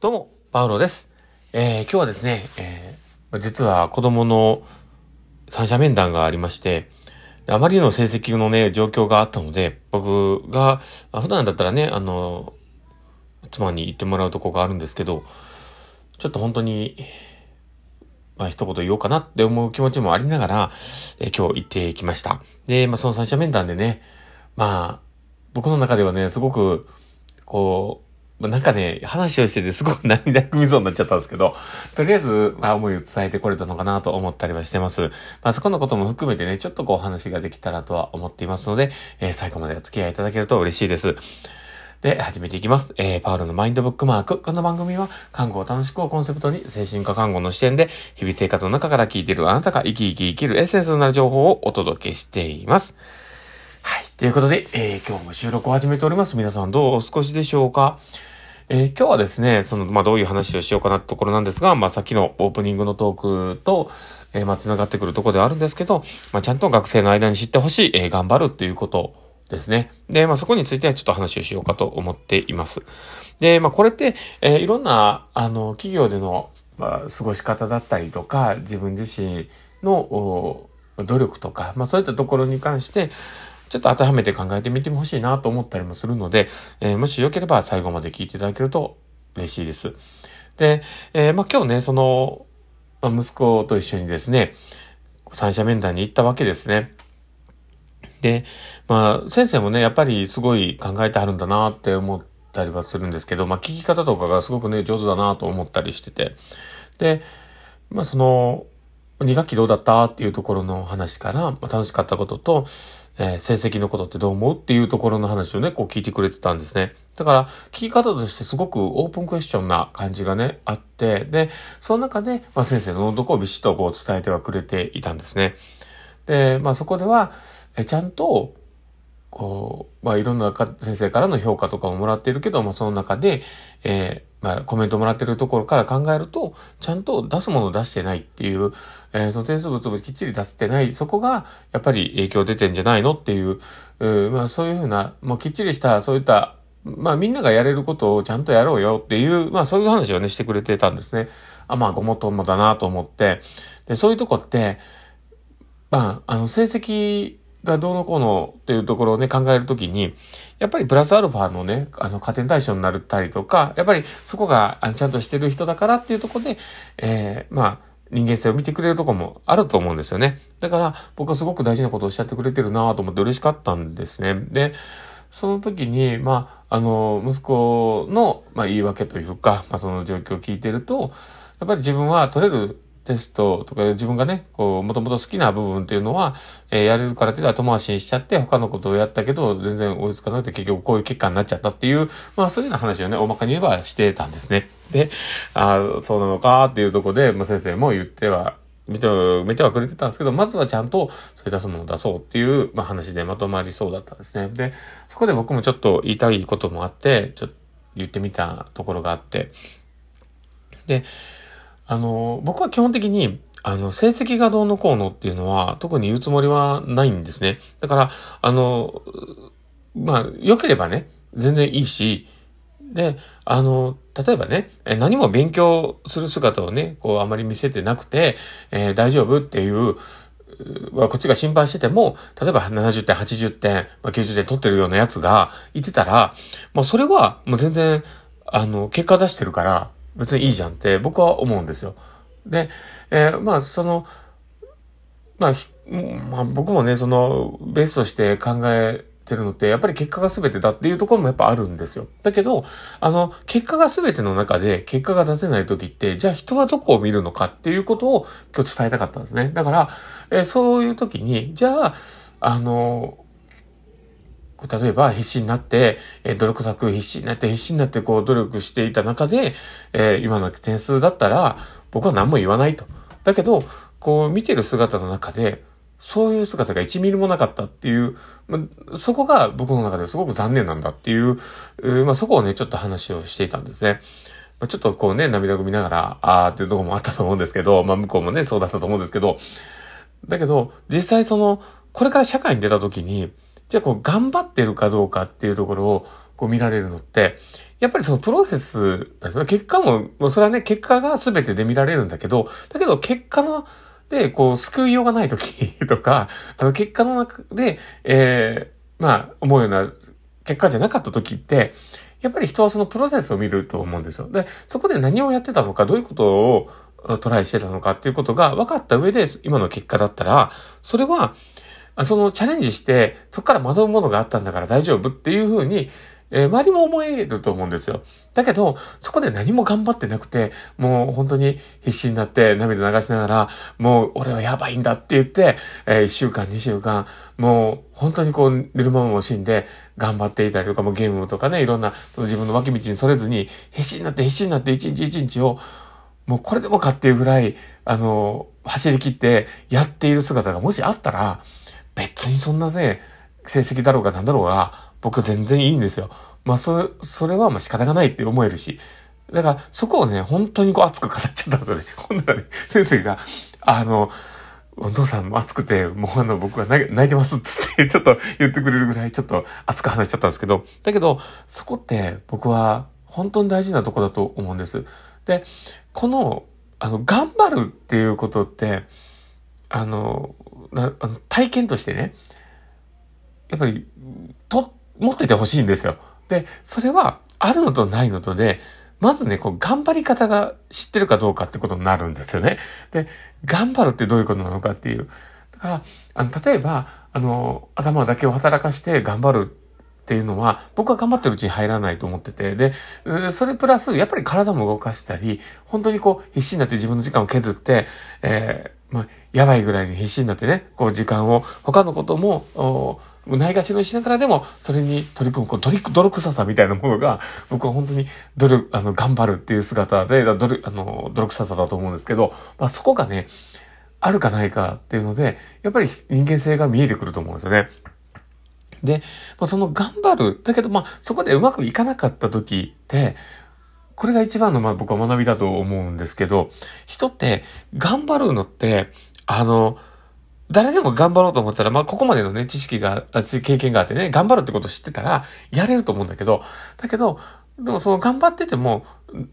どうも、パウロです。えー、今日はですね、えー、実は子供の三者面談がありまして、あまりの成績のね、状況があったので、僕が、普段だったらね、あの、妻に言ってもらうとこがあるんですけど、ちょっと本当に、まあ一言言おうかなって思う気持ちもありながら、えー今日行ってきました。で、まあその三者面談でね、まあ、僕の中ではね、すごく、こう、まあなんかね、話をしててすごく涙ぐみそうになっちゃったんですけど、とりあえず、まあ思いを伝えてこれたのかなと思ったりはしてます。まあそこのことも含めてね、ちょっとこう話ができたらとは思っていますので、えー最後までお付き合いいただけると嬉しいです。で、始めていきます。えー、パウロのマインドブックマーク。この番組は、看護を楽しくをコンセプトに、精神科看護の視点で、日々生活の中から聞いているあなたが生き生き生きるエッセンスとなる情報をお届けしています。はい。ということで、えー今日も収録を始めております。皆さんどうお過ごしでしょうか？えー今日はですね、その、まあ、どういう話をしようかなってところなんですが、まあ、さっきのオープニングのトークと、えーまあ、繋がってくるところではあるんですけど、まあ、ちゃんと学生の間に知ってほしい、えー頑張るっていうことですね。で、まあ、そこについてはちょっと話をしようかと思っています。で、まあ、これって、えーいろんな、あの、企業での、まあ、過ごし方だったりとか、自分自身の、努力とか、まあ、そういったところに関して、ちょっと当てはめて考えてみてほしいなと思ったりもするので、えーもしよければ最後まで聞いていただけると嬉しいです。で、えーまあ、今日ね、その、まあ、息子と一緒にですね、三者面談に行ったわけですね。で、まあ、先生もね、やっぱりすごい考えてあるんだなって思ったりはするんですけど、まあ、聞き方とかがすごくね、上手だなと思ったりしてて。で、まあ、その、2学期どうだった？っていうところの話から、まあ、楽しかったことと、えー成績のことってどう思う？っていうところの話をね、こう聞いてくれてたんですね。だから、聞き方としてすごくオープンクエスチョンな感じがね、あって、で、その中で、まあ、先生のとこをビシッとこう伝えてはくれていたんですね。で、まあ、そこでは、えちゃんと、こう、まあ、いろんな先生からの評価とかももらっているけど、まあ、その中で、えーまあ、コメントもらってるところから考えると、ちゃんと出すものを出してないっていう、えーその点数物をきっちり出せてない、そこが、やっぱり影響出てんじゃないのっていう、えーまあ、そういうふうな、もうきっちりした、そういった、まあ、みんながやれることをちゃんとやろうよっていう、まあ、そういう話をね、してくれてたんですね。あ、まあ、ごもっともだなと思って。で、そういうとこって、まあ、あの、成績がどうのこうのっていうところをね、考えるときに、やっぱりプラスアルファのね、あの、加点対象になったりとか、やっぱりそこがあちゃんとしてる人だからっていうところで、えー、まあ、人間性を見てくれるとこもあると思うんですよね。だから、僕はすごく大事なことをおっしゃってくれてるなと思って嬉しかったんですね。で、その時に、まあ、あの、息子の、まあ、言い訳というか、まあ、その状況を聞いてると、やっぱり自分は取れるテストとか自分がね、こう、もともと好きな部分っていうのは、えーやれるからっていうのは後回しにしちゃって、他のことをやったけど、全然追いつかなくて結局こういう結果になっちゃったっていう、まあそういうような話をね、大まかに言えばしてたんですね。で、ああ、そうなのかっていうとこで、まあ先生も言っては、見ては、見てはくれてたんですけど、まずはちゃんと、それ出すものを出そうっていう、まあ話でまとまりそうだったんですね。で、そこで僕もちょっと言いたいこともあって、ちょっと言ってみたところがあって、で、あの、僕は基本的に、あの、成績がどうのこうのっていうのは、特に言うつもりはないんですね。だから、あの、まあ、良ければね、全然いいし、で、あの、例えばね、何も勉強する姿をね、こう、あまり見せてなくて、えー大丈夫っていう、まあ、こっちが心配してても、例えば70点、80点、ま、90点取ってるようなやつがいてたら、もうそれはもう全然、あの、結果出してるから、別にいいじゃんって僕は思うんですよ。で、えーまあ、その、まあ、まあ、僕もね、その、ベースとして考えてるのって、やっぱり結果が全てだっていうところもやっぱあるんですよ。だけど、あの、結果が全ての中で結果が出せない時って、じゃあ人はどこを見るのかっていうことを今日伝えたかったんですね。だから、えーそういう時に、じゃあ、あの、例えば必死になって、え努力作必死になって必死になってこう努力していた中で、え今の点数だったら僕は何も言わないと。だけど、こう見てる姿の中で、そういう姿が1ミリもなかったっていう、まそこが僕の中ですごく残念なんだっていう、まあ、そこをね、ちょっと話をしていたんですね。ま、ちょっとこうね、涙ぐみながら、あーっていうとこもあったと思うんですけど、まあ向こうもね、そうだったと思うんですけど、だけど、実際その、これから社会に出た時に、じゃあこう頑張ってるかどうかっていうところを、こう見られるのって、やっぱりそのプロセスですね。結果も、もうそれはね、結果が全てで見られるんだけど、だけど結果の、で、こう、救いようがない時とか、あの、結果の中で、えー、まあ、思うような結果じゃなかった時って、やっぱり人はそのプロセスを見ると思うんですよ。で、そこで何をやってたのか、どういうことをトライしてたのかっていうことが分かった上で今の結果だったら、それは、そのチャレンジして、そこから学ぶものがあったんだから大丈夫っていうふうに、えー、周りも思えると思うんですよ。だけど、そこで何も頑張ってなくて、もう本当に必死になって涙流しながら、もう俺はやばいんだって言って、えー、1週間、2週間、もう本当にこう寝る間も惜しんで頑張っていたりとか、もうゲームとかね、いろんなその自分の脇道にそれずに、必死になって必死になって一日一日を、もうこれでもかっていうぐらい、あの、走り切ってやっている姿がもしあったら、別にそんなね、成績だろうがなんだろうが、僕全然いいんですよ。まあ、それ、それはまあ仕方がないって思えるし。だから、そこをね、本当にこう熱く語っちゃったんですよね。ほんならね、先生が、あの、お父さんも熱くて、もうあの、僕は泣いてますっつって、ちょっと言ってくれるぐらい、ちょっと熱く話しちゃったんですけど、だけど、そこって僕は本当に大事なとこだと思うんです。で、この、あの、頑張るっていうことって、あの、あの体験としてね、やっぱり、と、持っててほしいんですよ。で、それは、あるのとないのとで、まずね、こう、頑張り方が知ってるかどうかってことになるんですよね。で、頑張るってどういうことなのかっていう。だから、あの、例えば、あの、頭だけを働かして頑張るっていうのは、僕は頑張ってるうちに入らないと思ってて、で、それプラス、やっぱり体も動かしたり、本当にこう、必死になって自分の時間を削って、えー、まあ、やばいぐらいに必死になってね、こう、時間を、他のことも、ないがしろにしながらでも、それに取り組む、こう、努泥臭さみたいなものが、僕は本当に、努力、あの、頑張るっていう姿で、努あの、泥臭さだと思うんですけど、まあ、そこがね、あるかないかっていうので、やっぱり人間性が見えてくると思うんですよね。で、まあ、その頑張る。だけど、まあ、そこでうまくいかなかった時って、これが一番の、まあ、僕は学びだと思うんですけど、人って頑張るのって、あの、誰でも頑張ろうと思ったら、まあ、ここまでのね、知識が、経験があってね、頑張るってことを知ってたら、やれると思うんだけど、だけど、でもその頑張ってても、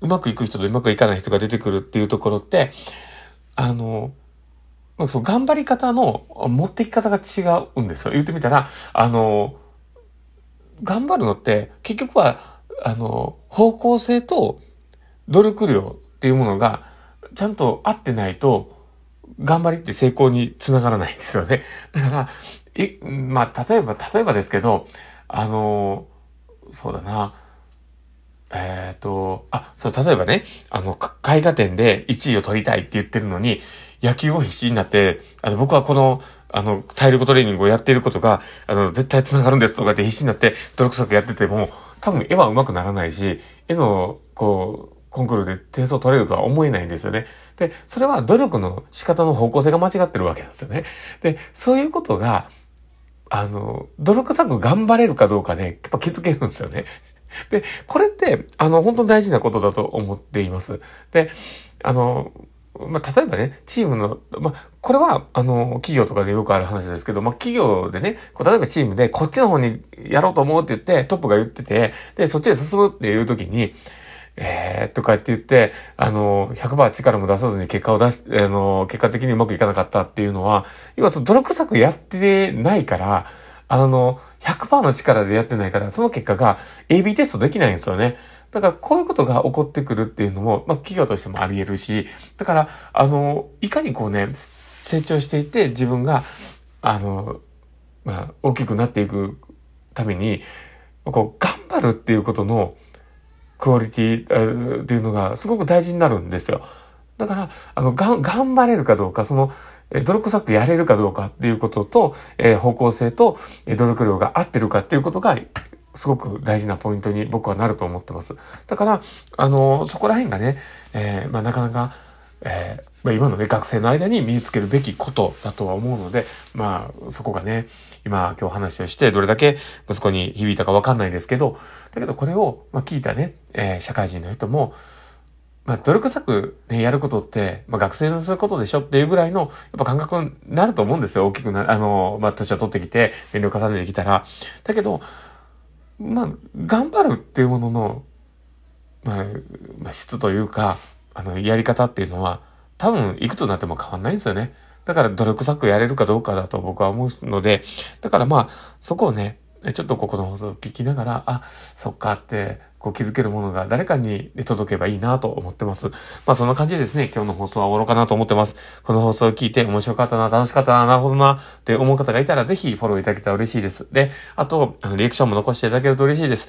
うまくいく人とうまくいかない人が出てくるっていうところって、あの、その頑張り方の持っていき方が違うんですよ。言ってみたら、あの、頑張るのって、結局は、あの、方向性と努力量っていうものが、ちゃんと合ってないと、頑張りって成功につながらないんですよね。だから、え、まあ、例えば、例えばですけど、あの、そうだな、えっ、ー、と、あ、そう、例えばね、あの、絵画展で1位を取りたいって言ってるのに、野球を必死になって、あの、僕はこの、あの、体力トレーニングをやっていることが、あの、絶対繋がるんですとかって必死になって、努力作やってても、多分絵は上手くならないし、絵の、こう、コンクールで点数を取れるとは思えないんですよね。で、それは努力の仕方の方向性が間違ってるわけなんですよね。で、そういうことが、あの、努力作頑張れるかどうかで、やっぱ気づけるんですよね。で、これって、あの、本当に大事なことだと思っています。で、あの、まあ、例えばね、チームの、まあ、これは、あの、企業とかでよくある話ですけど、まあ、企業でね、こう例えばチームでこっちの方にやろうと思うって言って、トップが言ってて、で、そっちで進むっていう時に、えー、とかって言って、あの、100%力も出さずに結果を出し、あの、結果的にうまくいかなかったっていうのは、今、努力作やってないから、あの、100%の力でやってないから、その結果が AB テストできないんですよね。だから、こういうことが起こってくるっていうのも、まあ、企業としてもあり得るし、だから、あの、いかにこうね、成長していて、自分が、あの、まあ、大きくなっていくために、こう、頑張るっていうことの、クオリティっていうのがすごく大事になるんですよ。だから、あの、が、頑張れるかどうか、その、努力作やれるかどうかっていうことと、えー、方向性と、え、努力量が合ってるかっていうことが、すごく大事なポイントに僕はなると思ってます。だから、あの、そこら辺がね、えー、まあ、なかなか、えー、まあ、今のね、学生の間に身につけるべきことだとは思うので、まあ、そこがね、今、今日話をして、どれだけ息子に響いたかわかんないですけど、だけどこれを、まあ、聞いたね、えー、社会人の人も、まあ、努力作ね、やることって、まあ、学生のすることでしょっていうぐらいの、やっぱ感覚になると思うんですよ。大きくな、あの、まあ、年を取ってきて、年齢を重ねてきたら。だけど、まあ、頑張るっていうものの、まあ、まあ、質というか、あの、やり方っていうのは、多分、いくつになっても変わんないんですよね。だから、努力作やれるかどうかだと僕は思うので、だからまあ、そこをね、ちょっとここの放送を聞きながら、あ、そっかって、こう気づけるものが誰かに届けばいいなと思ってます。まあそんな感じでですね、今日の放送は終わろうかなと思ってます。この放送を聞いて面白かったな、楽しかったな、なるほどな、って思う方がいたらぜひフォローいただけたら嬉しいです。で、あと、あの、リアクションも残していただけると嬉しいです。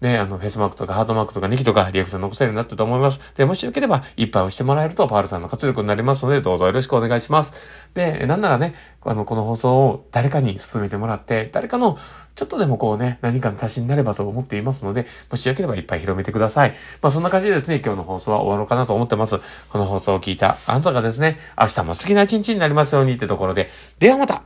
ね、あの、フェイスマークとかハートマークとかネギとかリアクション残せるようになったと思います。で、もしよければ、いっぱい押してもらえると、パールさんの活力になりますので、どうぞよろしくお願いします。で、なんならね、あの、この放送を誰かに進めてもらって、誰かの、ちょっとでもこうね、何かの足しになればと思っていますので、もしよければいっぱい広めてください。まあ、そんな感じでですね、今日の放送は終わろうかなと思ってます。この放送を聞いたあなたがですね、明日も好きな一日になりますようにってところで、ではまた